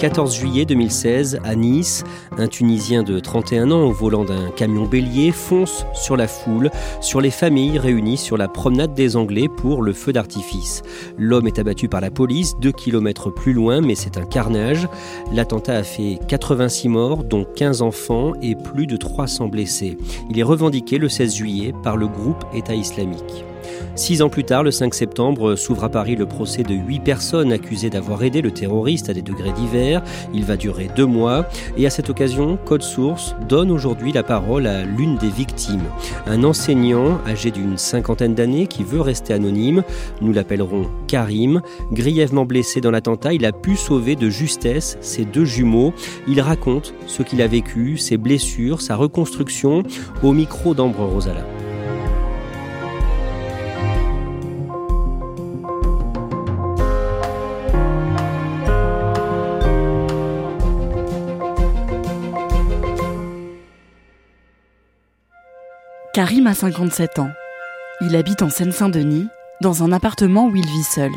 14 juillet 2016, à Nice, un Tunisien de 31 ans au volant d'un camion bélier fonce sur la foule, sur les familles réunies sur la promenade des Anglais pour le feu d'artifice. L'homme est abattu par la police, deux kilomètres plus loin, mais c'est un carnage. L'attentat a fait 86 morts, dont 15 enfants et plus de 300 blessés. Il est revendiqué le 16 juillet par le groupe État islamique. Six ans plus tard, le 5 septembre, s'ouvre à Paris le procès de huit personnes accusées d'avoir aidé le terroriste à des degrés divers. Il va durer deux mois. Et à cette occasion, Code Source donne aujourd'hui la parole à l'une des victimes. Un enseignant âgé d'une cinquantaine d'années qui veut rester anonyme. Nous l'appellerons Karim. Grièvement blessé dans l'attentat, il a pu sauver de justesse ses deux jumeaux. Il raconte ce qu'il a vécu, ses blessures, sa reconstruction au micro d'Ambre Rosala. Karim a 57 ans. Il habite en Seine-Saint-Denis, dans un appartement où il vit seul.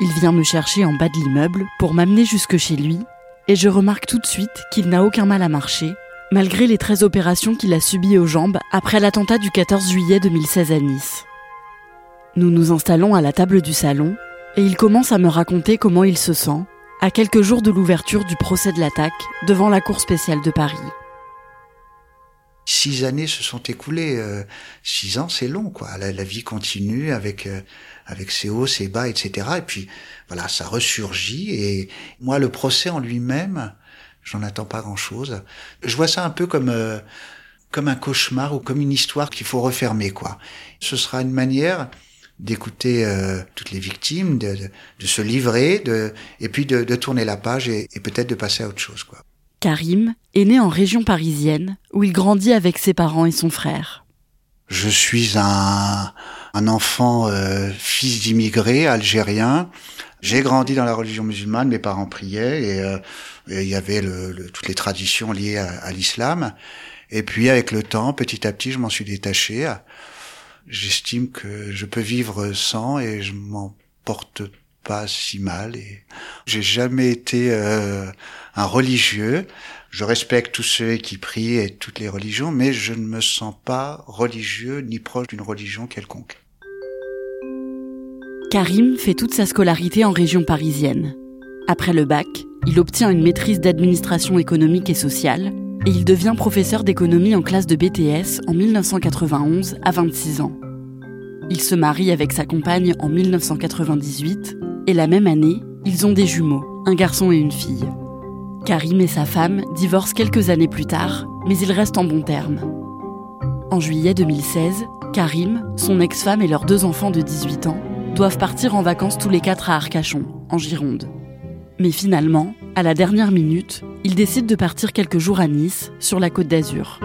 Il vient me chercher en bas de l'immeuble pour m'amener jusque chez lui, et je remarque tout de suite qu'il n'a aucun mal à marcher, malgré les 13 opérations qu'il a subies aux jambes après l'attentat du 14 juillet 2016 à Nice. Nous nous installons à la table du salon, et il commence à me raconter comment il se sent, à quelques jours de l'ouverture du procès de l'attaque devant la Cour spéciale de Paris. Six années se sont écoulées. euh, six ans, c'est long, quoi. La, la vie continue avec euh, avec ses hauts, ses bas, etc. Et puis voilà, ça ressurgit. Et moi, le procès en lui-même, j'en attends pas grand-chose. Je vois ça un peu comme euh, comme un cauchemar ou comme une histoire qu'il faut refermer, quoi. Ce sera une manière d'écouter euh, toutes les victimes, de, de, de se livrer, de, et puis de, de tourner la page et, et peut-être de passer à autre chose, quoi. Karim est né en région parisienne, où il grandit avec ses parents et son frère. Je suis un, un enfant euh, fils d'immigrés algériens. J'ai grandi dans la religion musulmane, mes parents priaient et, euh, et il y avait le, le- toutes les traditions liées à, à l'islam. Et puis avec le temps, petit à petit, je m'en suis détaché. J'estime que je peux vivre sans et je m'en porte pas si mal. Et j'ai jamais été euh, un religieux. Je respecte tous ceux qui prient et toutes les religions, mais je ne me sens pas religieux ni proche d'une religion quelconque. Karim fait toute sa scolarité en région parisienne. Après le bac, il obtient une maîtrise d'administration économique et sociale et il devient professeur d'économie en classe de BTS en 1991 à 26 ans. Il se marie avec sa compagne en 1998 et la même année, ils ont des jumeaux, un garçon et une fille. Karim et sa femme divorcent quelques années plus tard, mais ils restent en bons termes. En juillet 2016, Karim, son ex-femme et leurs deux enfants de 18 ans doivent partir en vacances tous les quatre à Arcachon, en Gironde. Mais finalement, à la dernière minute, ils décident de partir quelques jours à Nice, sur la côte d'Azur.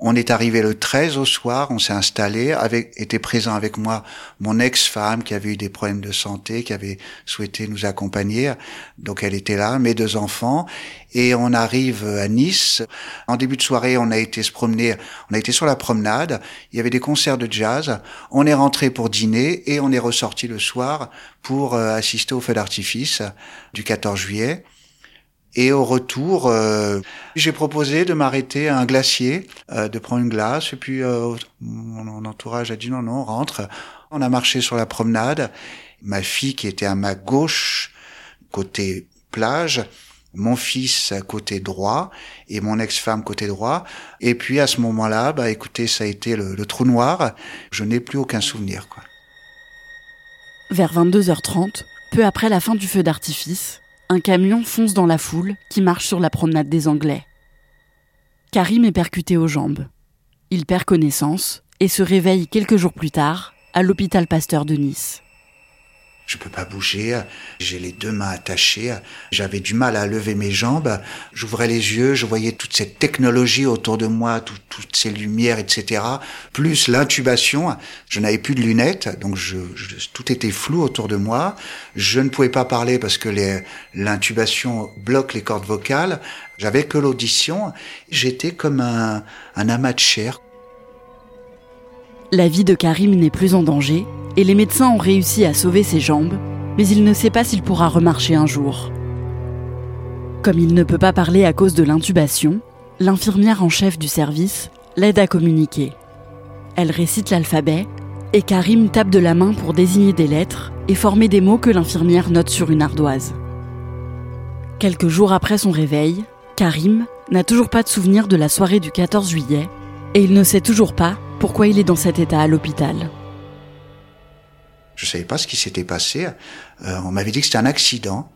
On est arrivé le 13 au soir, on s'est installé, avec, était présent avec moi mon ex-femme qui avait eu des problèmes de santé, qui avait souhaité nous accompagner. Donc elle était là, mes deux enfants. Et on arrive à Nice. En début de soirée, on a été se promener, on a été sur la promenade. Il y avait des concerts de jazz. On est rentré pour dîner et on est ressorti le soir pour euh, assister au feu d'artifice du 14 juillet. Et au retour, euh, j'ai proposé de m'arrêter à un glacier, euh, de prendre une glace. Et puis euh, mon, entourage a dit non, non, rentre. On a marché sur la promenade. Ma fille qui était à ma gauche, côté plage, mon fils côté droit et mon ex-femme côté droit. Et puis à ce moment-là, bah écoutez, ça a été le, le trou noir. Je n'ai plus aucun souvenir. Quoi. Vers 22h30, peu après la fin du feu d'artifice, un camion fonce dans la foule qui marche sur la promenade des Anglais. Karim est percuté aux jambes. Il perd connaissance et se réveille quelques jours plus tard à l'hôpital Pasteur de Nice. Je peux pas bouger, j'ai les deux mains attachées, j'avais du mal à lever mes jambes, j'ouvrais les yeux, je voyais toute cette technologie autour de moi, toutes ces lumières, etc. Plus l'intubation, je n'avais plus de lunettes, donc je, tout était flou autour de moi. Je ne pouvais pas parler parce que l'intubation bloque les cordes vocales. J'avais que l'audition. J'étais comme un, un amas de chair. La vie de Karim n'est plus en danger et les médecins ont réussi à sauver ses jambes, mais il ne sait pas s'il pourra remarcher un jour. Comme il ne peut pas parler à cause de l'intubation, l'infirmière en chef du service l'aide à communiquer. Elle récite l'alphabet et Karim tape de la main pour désigner des lettres et former des mots que l'infirmière note sur une ardoise. Quelques jours après son réveil, Karim n'a toujours pas de souvenir de la soirée du 14 juillet et il ne sait toujours pas pourquoi il est dans cet état à l'hôpital. Je savais pas ce qui s'était passé. Euh, on m'avait dit que c'était un accident.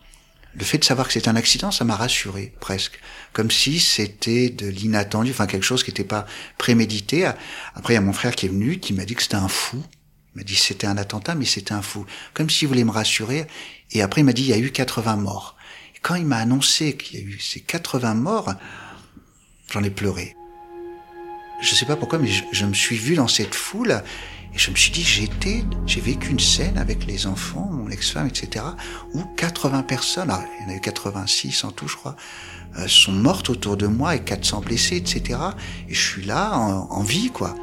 Le fait de savoir que c'était un accident, ça m'a rassuré presque, comme si c'était de l'inattendu, enfin quelque chose qui n'était pas prémédité. Après, il y a mon frère qui est venu, qui m'a dit que c'était un fou. Il m'a dit que c'était un attentat, mais c'était un fou, comme s'il voulait me rassurer. Et après, il m'a dit il y a eu 80 morts. Quand il m'a annoncé qu'il y a eu ces 80 morts, j'en ai pleuré. Je sais pas pourquoi, mais je, je me suis vu dans cette foule et je me suis dit, j'étais, j'ai vécu une scène avec les enfants, mon ex-femme, etc., où 80 personnes, alors, il y en a eu 86 en tout, je crois, euh, sont mortes autour de moi et 400 blessés, etc. Et je suis là, en, en vie, quoi.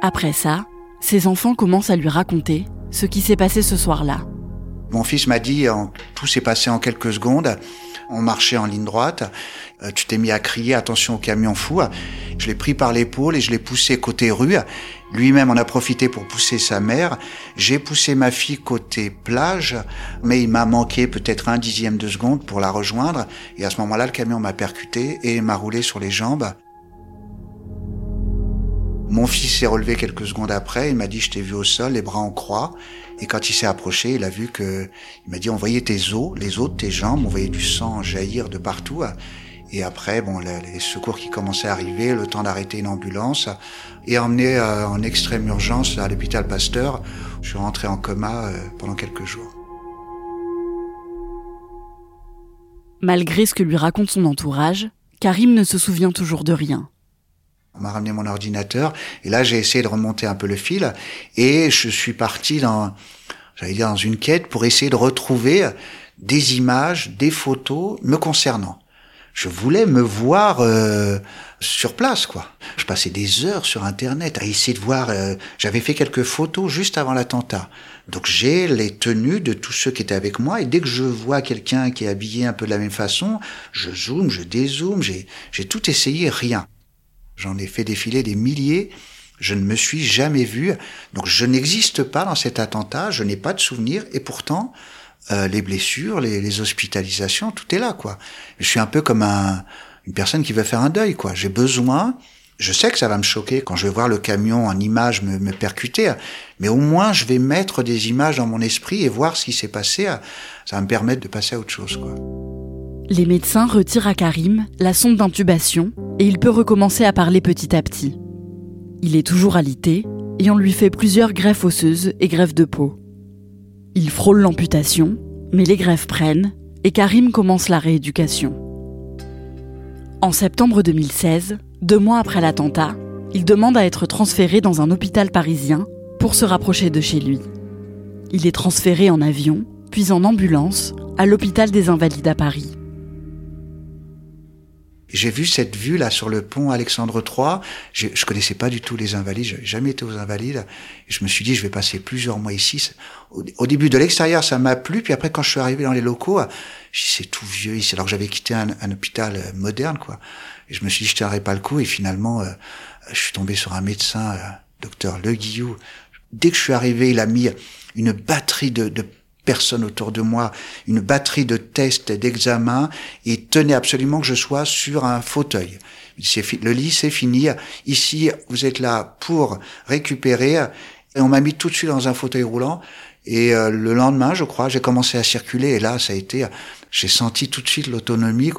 Après ça, ses enfants commencent à lui raconter ce qui s'est passé ce soir-là. Mon fils m'a dit, tout s'est passé en quelques secondes. On marchait en ligne droite. Euh, tu t'es mis à crier, attention au camion fou. Je l'ai pris par l'épaule et je l'ai poussé côté rue. Lui-même en a profité pour pousser sa mère. J'ai poussé ma fille côté plage, mais il m'a manqué peut-être un dixième de seconde pour la rejoindre. Et à ce moment-là, le camion m'a percuté et m'a roulé sur les jambes. Mon fils s'est relevé quelques secondes après. Il m'a dit, je t'ai vu au sol, les bras en croix. Et quand il s'est approché, il a vu que, il m'a dit, on voyait tes os, les os de tes jambes, on voyait du sang jaillir de partout. Et après, bon, les secours qui commençaient à arriver, le temps d'arrêter une ambulance, et emmené euh, en extrême urgence à l'hôpital Pasteur. Je suis rentré en coma euh, pendant quelques jours. Malgré ce que lui raconte son entourage, Karim ne se souvient toujours de rien. On m'a ramené mon ordinateur et là j'ai essayé de remonter un peu le fil et je suis parti dans, j'allais dire dans une quête pour essayer de retrouver des images, des photos me concernant je voulais me voir euh, sur place, quoi. Je passais des heures sur Internet à essayer de voir. Euh, j'avais fait quelques photos juste avant l'attentat, donc j'ai les tenues de tous ceux qui étaient avec moi. Et dès que je vois quelqu'un qui est habillé un peu de la même façon, je zoome, je dézoome. J'ai j'ai tout essayé, rien. J'en ai fait défiler des milliers. Je ne me suis jamais vu. Donc je n'existe pas dans cet attentat. Je n'ai pas de souvenir. Et pourtant, euh, les blessures, les, hospitalisations, tout est là, quoi. Je suis un peu comme un, une personne qui veut faire un deuil, quoi. J'ai besoin, je sais que ça va me choquer quand je vais voir le camion en image me, me percuter, mais au moins je vais mettre des images dans mon esprit et voir ce qui s'est passé. Ça va me permettre de passer à autre chose, quoi. Les médecins retirent à Karim la sonde d'intubation et il peut recommencer à parler petit à petit. Il est toujours alité et on lui fait plusieurs greffes osseuses et greffes de peau. Il frôle l'amputation, mais les greffes prennent et Karim commence la rééducation. En septembre 2016, deux mois après l'attentat, il demande à être transféré dans un hôpital parisien pour se rapprocher de chez lui. Il est transféré en avion, puis en ambulance, à l'hôpital des Invalides à Paris. J'ai vu cette vue là sur le pont Alexandre III. Je, je connaissais pas du tout les Invalides. J'avais jamais été aux Invalides. Je me suis dit, je vais passer plusieurs mois ici. Au, début de l'extérieur, ça m'a plu. Puis après, quand je suis arrivé dans les locaux, je c'est tout vieux ici. Alors que j'avais quitté un, un, hôpital euh, moderne, quoi. Et je me suis dit, je tiendrai pas le coup. Et finalement, euh, je suis tombé sur un médecin, euh, docteur Le Guillou. Dès que je suis arrivé, il a mis une batterie de, de personnes autour de moi, une batterie de tests et d'examens, et tenait absolument que je sois sur un fauteuil. Le lit, c'est fini. Ici, vous êtes là pour récupérer. Et on m'a mis tout de suite dans un fauteuil roulant. Et euh, le lendemain, je crois, j'ai commencé à circuler. Et là, ça a été, j'ai senti tout de suite l'autonomie.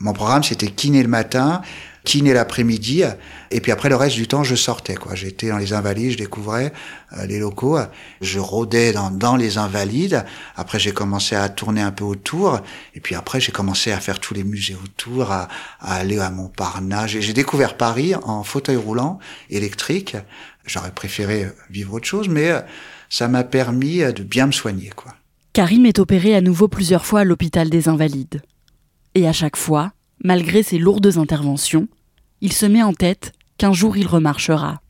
Mon programme, c'était kiné le matin, kiné l'après-midi, et puis après le reste du temps, je sortais. quoi. J'étais dans les Invalides, je découvrais euh, les locaux, je rôdais dans, dans les Invalides. Après, j'ai commencé à tourner un peu autour, et puis après, j'ai commencé à faire tous les musées autour, à, à aller à Montparnasse. J'ai découvert Paris en fauteuil roulant électrique. J'aurais préféré vivre autre chose, mais euh, ça m'a permis de bien me soigner. quoi. Karim est opéré à nouveau plusieurs fois à l'hôpital des Invalides. Et à chaque fois, malgré ses lourdes interventions, il se met en tête qu'un jour il remarchera.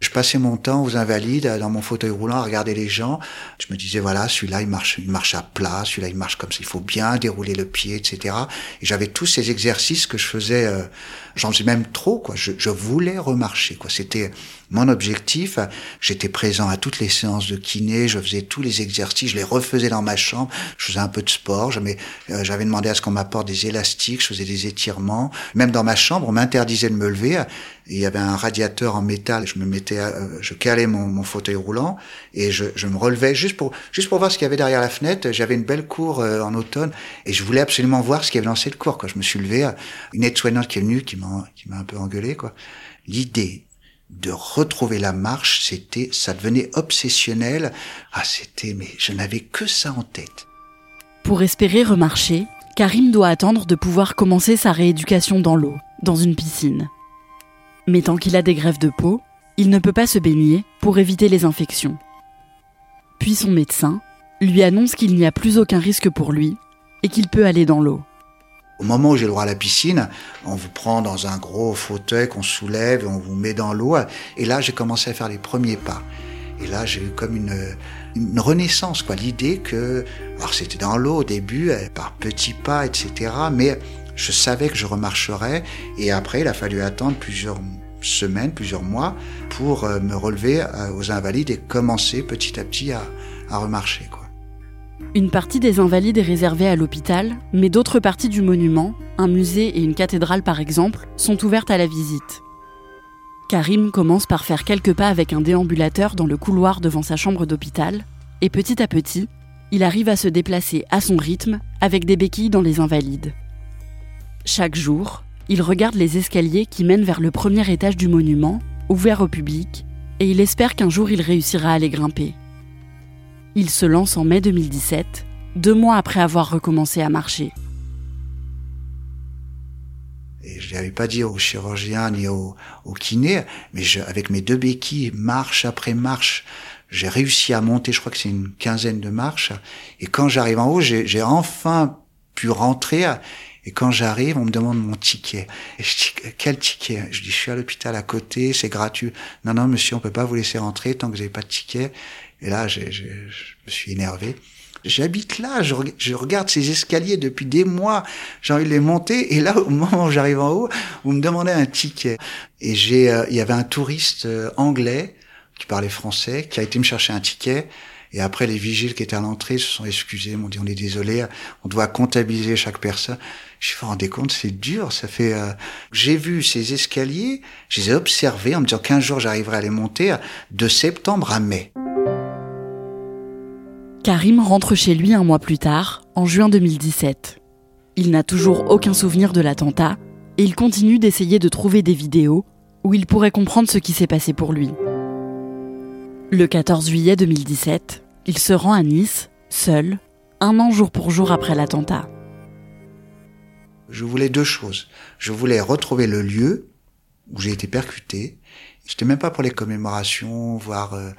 Je passais mon temps aux invalides, dans mon fauteuil roulant, à regarder les gens. Je me disais, voilà, celui-là, il marche, il marche à plat, celui-là, il marche comme ça, il faut bien dérouler le pied, etc. Et j'avais tous ces exercices que je faisais, euh, j'en faisais même trop, quoi. Je, je voulais remarcher, quoi. C'était mon objectif. J'étais présent à toutes les séances de kiné, je faisais tous les exercices, je les refaisais dans ma chambre, je faisais un peu de sport, euh, j'avais demandé à ce qu'on m'apporte des élastiques, je faisais des étirements. Même dans ma chambre, on m'interdisait de me lever. il y avait un radiateur en métal, je me mettais, euh, je calais mon, fauteuil roulant et je, me relevais juste pour, juste pour voir ce qu'il y avait derrière la fenêtre. J'avais une belle cour euh, en automne et je voulais absolument voir ce qu'il y avait dans cette cour. Quoi. Je me suis levé, une aide-soignante qui est venue, qui m'a, qui m'a un peu engueulé. Quoi. L'idée de retrouver la marche, c'était, ça devenait obsessionnel. Ah, c'était, mais je n'avais que ça en tête. Pour espérer remarcher, Karim doit attendre de pouvoir commencer sa rééducation dans l'eau, dans une piscine. Mais tant qu'il a des grèves de peau, il ne peut pas se baigner pour éviter les infections. Puis son médecin lui annonce qu'il n'y a plus aucun risque pour lui et qu'il peut aller dans l'eau. Au moment où j'ai le droit à la piscine, on vous prend dans un gros fauteuil qu'on soulève et on vous met dans l'eau. Et là, j'ai commencé à faire les premiers pas. Et là, j'ai eu comme une, une renaissance, quoi. L'idée que, alors c'était dans l'eau au début, euh, par petits pas, etc. Mais je savais que je remarcherais. Et après, il a fallu attendre plusieurs semaines, plusieurs mois pour euh, me relever euh, aux invalides et commencer petit à petit à, à remarcher, quoi. Une partie des invalides est réservée à l'hôpital, mais d'autres parties du monument, un musée et une cathédrale par exemple, sont ouvertes à la visite. Karim commence par faire quelques pas avec un déambulateur dans le couloir devant sa chambre d'hôpital, et petit à petit, il arrive à se déplacer à son rythme avec des béquilles dans les invalides. Chaque jour, il regarde les escaliers qui mènent vers le premier étage du monument, ouvert au public, et il espère qu'un jour il réussira à les grimper. Il se lance en mai 2017, deux mois après avoir recommencé à marcher. Et je n'avais pas dit au chirurgien ni au, kiné, mais avec mes deux béquilles, marche après marche, j'ai réussi à monter, je crois que c'est une quinzaine de marches. Et quand j'arrive en haut, j'ai enfin pu rentrer. Et quand j'arrive, on me demande mon ticket. Et je dis, quel ticket? Je dis, je suis à l'hôpital à côté, c'est gratuit. Non, non, monsieur, on peut pas vous laisser rentrer tant que vous n'avez pas de ticket. Et là, je, me suis énervé. J'habite là, je, je, regarde ces escaliers depuis des mois, j'ai envie de les monter, et là, au moment où j'arrive en haut, vous me demandez un ticket. Et j'ai, euh, il y avait un touriste euh, anglais qui parlait français, qui a été me chercher un ticket, et après, les vigiles qui étaient à l'entrée se sont excusés, m'ont dit on est désolé, on doit comptabiliser chaque personne. Je me suis rendu compte, c'est dur, ça fait... Euh... J'ai vu ces escaliers, je les ai observés en me disant qu'un jour j'arriverai à les monter de septembre à mai. Karim rentre chez lui un mois plus tard, en juin 2017. Il n'a toujours aucun souvenir de l'attentat et il continue d'essayer de trouver des vidéos où il pourrait comprendre ce qui s'est passé pour lui. Le 14 juillet 2017, il se rend à Nice, seul, un an jour pour jour après l'attentat. Je voulais deux choses. Je voulais retrouver le lieu où j'ai été percuté. C'était même pas pour les commémorations, voir euh,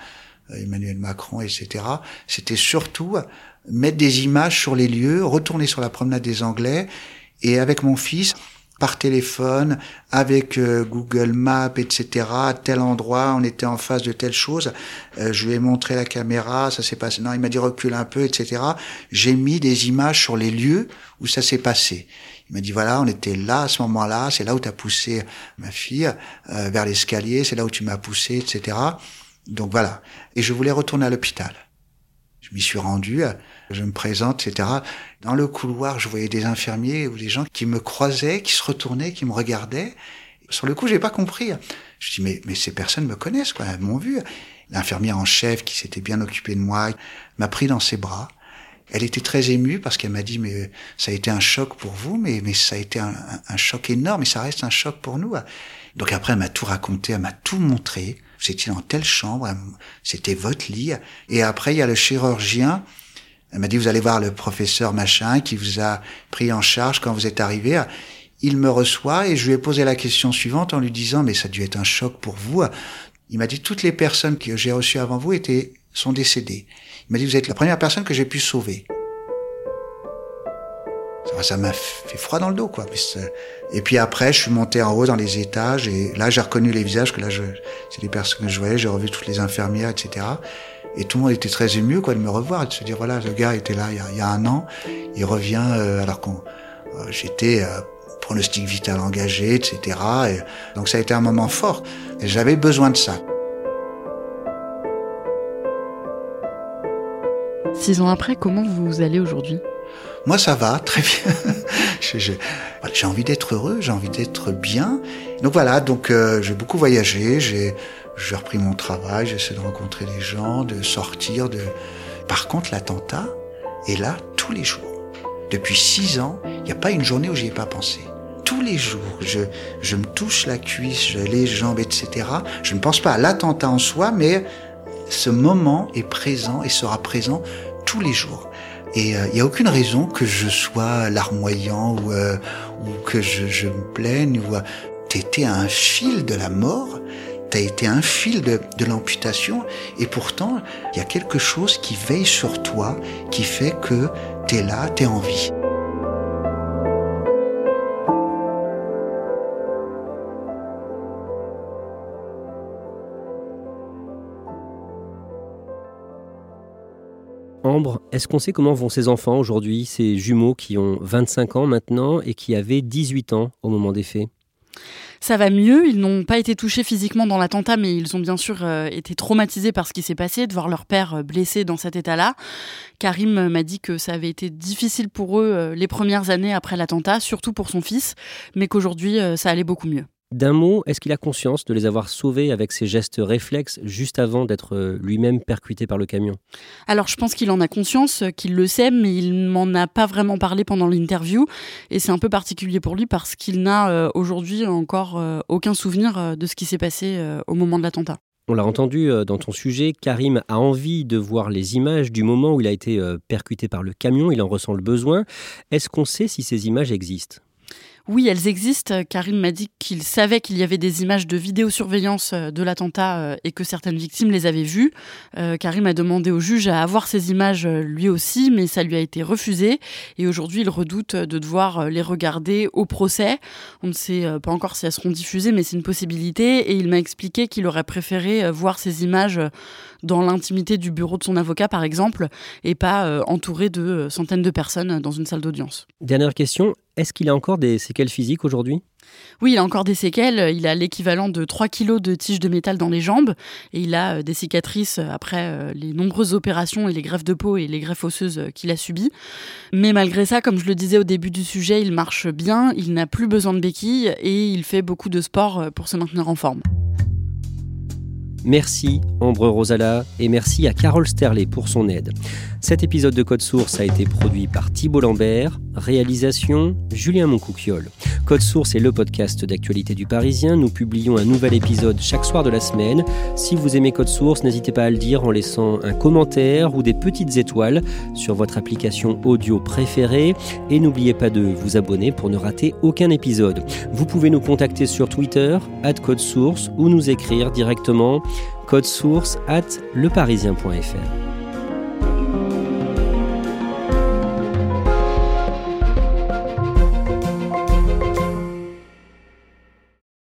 Emmanuel Macron, etc. C'était surtout mettre des images sur les lieux, retourner sur la promenade des Anglais, et avec mon fils, par téléphone, avec euh, Google Maps, etc. À tel endroit, on était en face de telle chose. Euh, je lui ai montré la caméra, ça s'est passé. Non, il m'a dit recule un peu, etc. J'ai mis des images sur les lieux où ça s'est passé. Il m'a dit voilà, on était là à ce moment-là, c'est là où tu as poussé ma fille euh, vers l'escalier, c'est là où tu m'as poussé, etc. Donc voilà. Et je voulais retourner à l'hôpital. Je m'y suis rendu, je me présente, etc. Dans le couloir, je voyais des infirmiers ou des gens qui me croisaient, qui se retournaient, qui me regardaient. Sur le coup, j'ai pas compris. Je dis mais mais ces personnes me connaissent, quoi, m'ont vu. l'infirmière en chef qui s'était bien occupée de moi, m'a pris dans ses bras. Elle était très émue parce qu'elle m'a dit mais ça a été un choc pour vous, mais mais ça a été un, choc énorme et ça reste un choc pour nous. Donc après elle m'a tout raconté, elle m'a tout montré. C'était dans telle chambre, c'était votre lit. Et après il y a le chirurgien. Elle m'a dit vous allez voir le professeur machin qui vous a pris en charge quand vous êtes arrivé. Il me reçoit et je lui ai posé la question suivante en lui disant mais ça a dû être un choc pour vous. Il m'a dit toutes les personnes que j'ai reçues avant vous étaient sont décédées. Il m'a dit vous êtes la première personne que j'ai pu sauver. Ça m'a fait froid dans le dos, quoi. Et puis après, je suis monté en haut dans les étages et là, j'ai reconnu les visages que là, c'est les personnes que je voyais. J'ai revu toutes les infirmières, etc. Et tout le monde était très ému, quoi, de me revoir de se dire voilà, le gars était là il y a, un an, il revient euh, alors qu'on euh, j'étais euh, pronostic vital engagé, etc. Et donc ça a été un moment fort. Et j'avais besoin de ça. Six ans après, comment vous allez aujourd'hui? Moi, ça va, très bien. j'ai envie d'être heureux, j'ai envie d'être bien. Donc voilà, donc euh, j'ai beaucoup voyagé, j'ai repris mon travail, j'essaie de rencontrer des gens, de sortir. De... Par contre, l'attentat est là tous les jours. Depuis six ans, il n'y a pas une journée où j'y ai pas pensé. Tous les jours, je, je me touche la cuisse, les jambes, etc. Je ne pense pas à l'attentat en soi, mais ce moment est présent et sera présent tous les jours. Et il euh, n'y a aucune raison que je sois larmoyant ou, euh, que je, me plaigne. Ou, euh, t'étais un fil de la mort, t'as été un fil de l'amputation, et pourtant il y a quelque chose qui veille sur toi, qui fait que t'es là, t'es en vie. Ambre, est-ce qu'on sait comment vont ces enfants aujourd'hui, ces jumeaux qui ont 25 ans maintenant et qui avaient 18 ans au moment des faits? Ça va mieux. Ils n'ont pas été touchés physiquement dans l'attentat, mais ils ont bien sûr euh, été traumatisés par ce qui s'est passé, de voir leur père euh, blessé dans cet état-là. Karim m'a dit que ça avait été difficile pour eux euh, les premières années après l'attentat, surtout pour son fils, mais qu'aujourd'hui ça allait beaucoup mieux. D'un mot, est-ce qu'il a conscience de les avoir sauvés avec ses gestes réflexes juste avant d'être euh, lui-même percuté par le camion? Alors je pense qu'il en a conscience, euh, qu'il le sait, mais il m'en a pas vraiment parlé pendant l'interview. Et c'est un peu particulier pour lui parce qu'il n'a euh, aujourd'hui encore aucun souvenir de ce qui s'est passé au moment de l'attentat. On l'a entendu dans ton sujet, Karim a envie de voir les images du moment où il a été percuté par le camion, il en ressent le besoin. Est-ce qu'on sait si ces images existent? Oui, elles existent. Karim m'a dit qu'il savait qu'il y avait des images de vidéosurveillance euh, de l'attentat euh, et que certaines victimes les avaient vues. Euh, Karim a demandé au juge à avoir ces images lui aussi, mais ça lui a été refusé. Et aujourd'hui, il redoute de devoir les regarder au procès. On ne sait pas encore si elles seront diffusées, mais c'est une possibilité. Et il m'a expliqué qu'il aurait préféré voir ces images dans l'intimité du bureau de son avocat, par exemple, et pas entouré de centaines de personnes dans une salle d'audience. Dernière question, est-ce qu'il a encore des séquelles physiques aujourd'hui? Oui, il a encore des séquelles. Il a l'équivalent de 3 kilos de tiges de métal dans les jambes et il a euh, des cicatrices après euh, les nombreuses opérations et les greffes de peau et les greffes osseuses euh, qu'il a subies. Mais malgré ça, comme je le disais au début du sujet, il marche bien, il n'a plus besoin de béquilles et il fait beaucoup de sport pour se maintenir en forme. Merci Ambre Rosala et merci à Carole Sterlet pour son aide. Cet épisode de Code Source a été produit par Thibault Lambert, réalisation Julien Moncouquiole. Code Source est le podcast d'actualité du Parisien. Nous publions un nouvel épisode chaque soir de la semaine. Si vous aimez Code Source, n'hésitez pas à le dire en laissant un commentaire ou des petites étoiles sur votre application audio préférée. Et n'oubliez pas de vous abonner pour ne rater aucun épisode. Vous pouvez nous contacter sur Twitter, at Code Source, ou nous écrire directement code source at leparisien.fr.